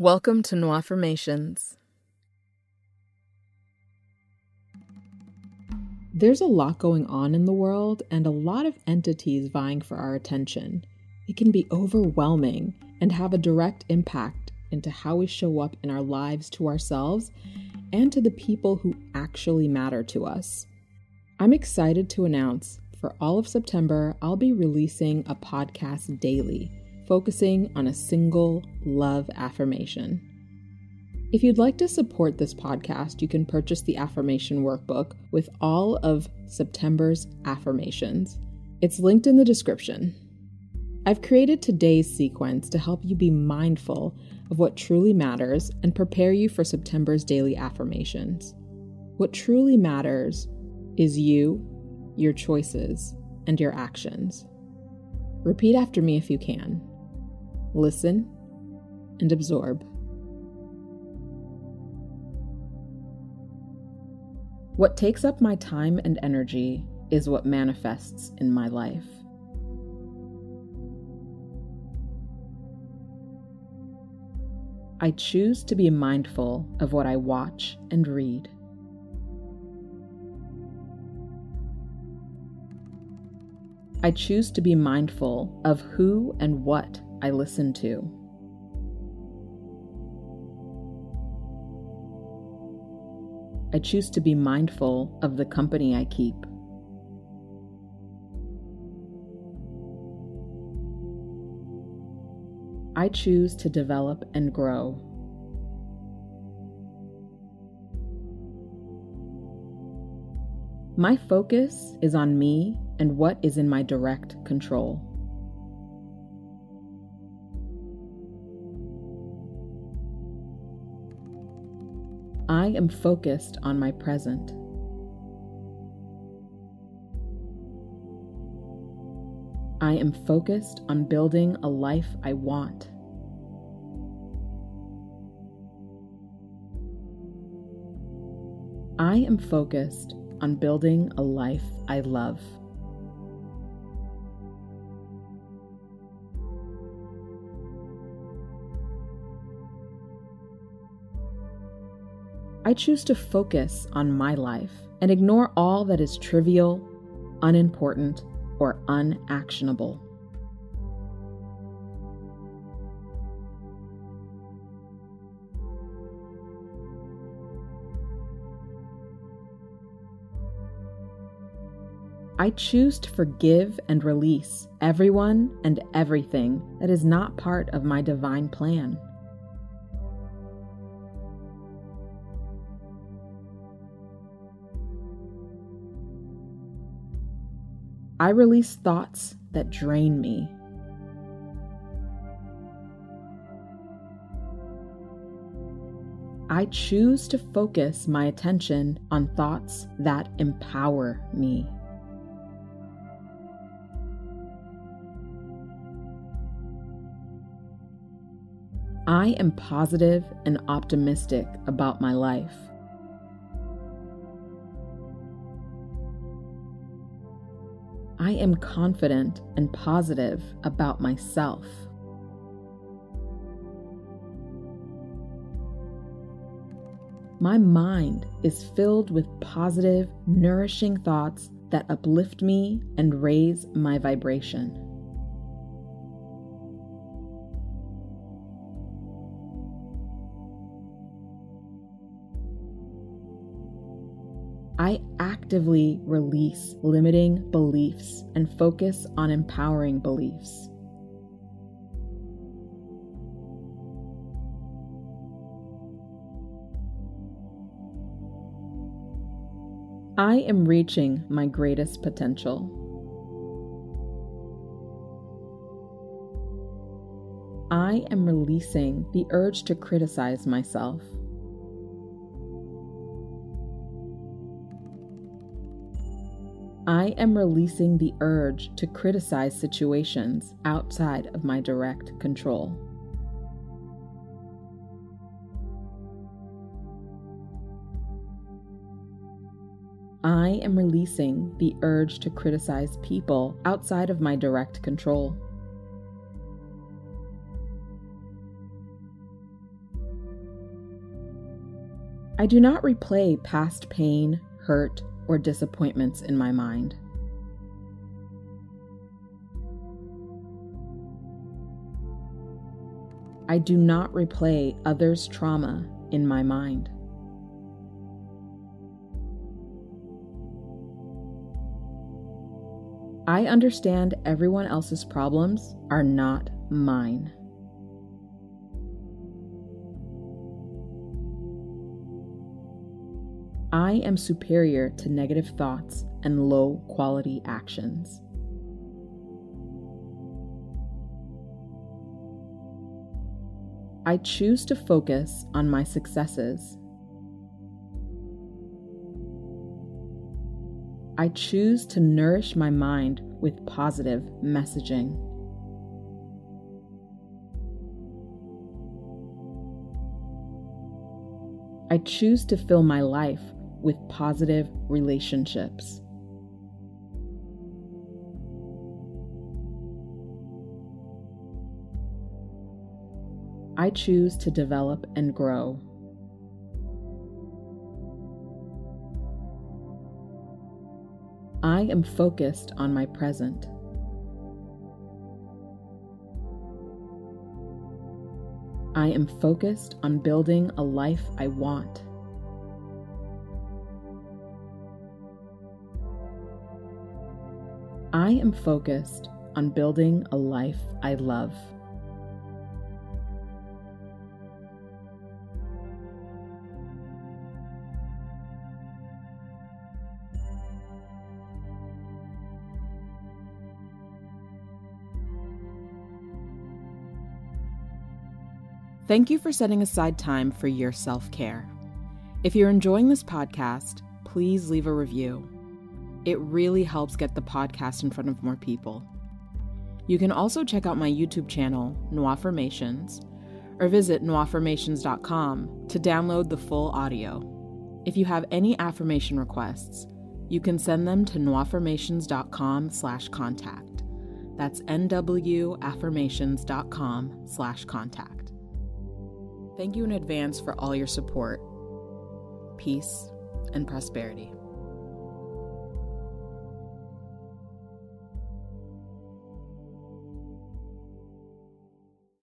Welcome to Nwaffirmations. There's a lot going on in the world and a lot of entities vying for our attention. It can be overwhelming and have a direct impact into how we show up in our lives to ourselves and to the people who actually matter to us. I'm excited to announce for all of September, I'll be releasing a podcast daily, focusing on a single love affirmation. If you'd like to support this podcast, you can purchase the affirmation workbook with all of September's affirmations. It's linked in the description. I've created today's sequence to help you be mindful of what truly matters and prepare you for September's daily affirmations. What truly matters is you, your choices, and your actions. Repeat after me if you can. Listen and absorb. What takes up my time and energy is what manifests in my life. I choose to be mindful of what I watch and read. I choose to be mindful of who and what I listen to. I choose to be mindful of the company I keep. I choose to develop and grow. My focus is on me and what is in my direct control. I am focused on my present. I am focused on building a life I want. I am focused on building a life I love. I choose to focus on my life and ignore all that is trivial, unimportant, or unactionable. I choose to forgive and release everyone and everything that is not part of my divine plan. I release thoughts that drain me. I choose to focus my attention on thoughts that empower me. I am positive and optimistic about my life. I am confident and positive about myself. My mind is filled with positive, nourishing thoughts that uplift me and raise my vibration. I actively release limiting beliefs and focus on empowering beliefs. I am reaching my greatest potential. I am releasing the urge to criticize myself. I am releasing the urge to criticize situations outside of my direct control. I am releasing the urge to criticize people outside of my direct control. I do not replay past pain, hurt, or disappointments in my mind. I do not replay others' trauma in my mind. I understand everyone else's problems are not mine. I am superior to negative thoughts and low quality actions. I choose to focus on my successes. I choose to nourish my mind with positive messaging. I choose to fill my life with positive relationships. I choose to develop and grow. I am focused on my present. I am focused on building a life I want. I am focused on building a life I love. Thank you for setting aside time for your self care. If you're enjoying this podcast, please leave a review. It really helps get the podcast in front of more people. You can also check out my YouTube channel, Nwaffirmations, or visit nwaffirmations.com to download the full audio. If you have any affirmation requests, you can send them to nwaffirmations.com slash contact. That's nwaffirmations.com slash contact. Thank you in advance for all your support, peace, and prosperity.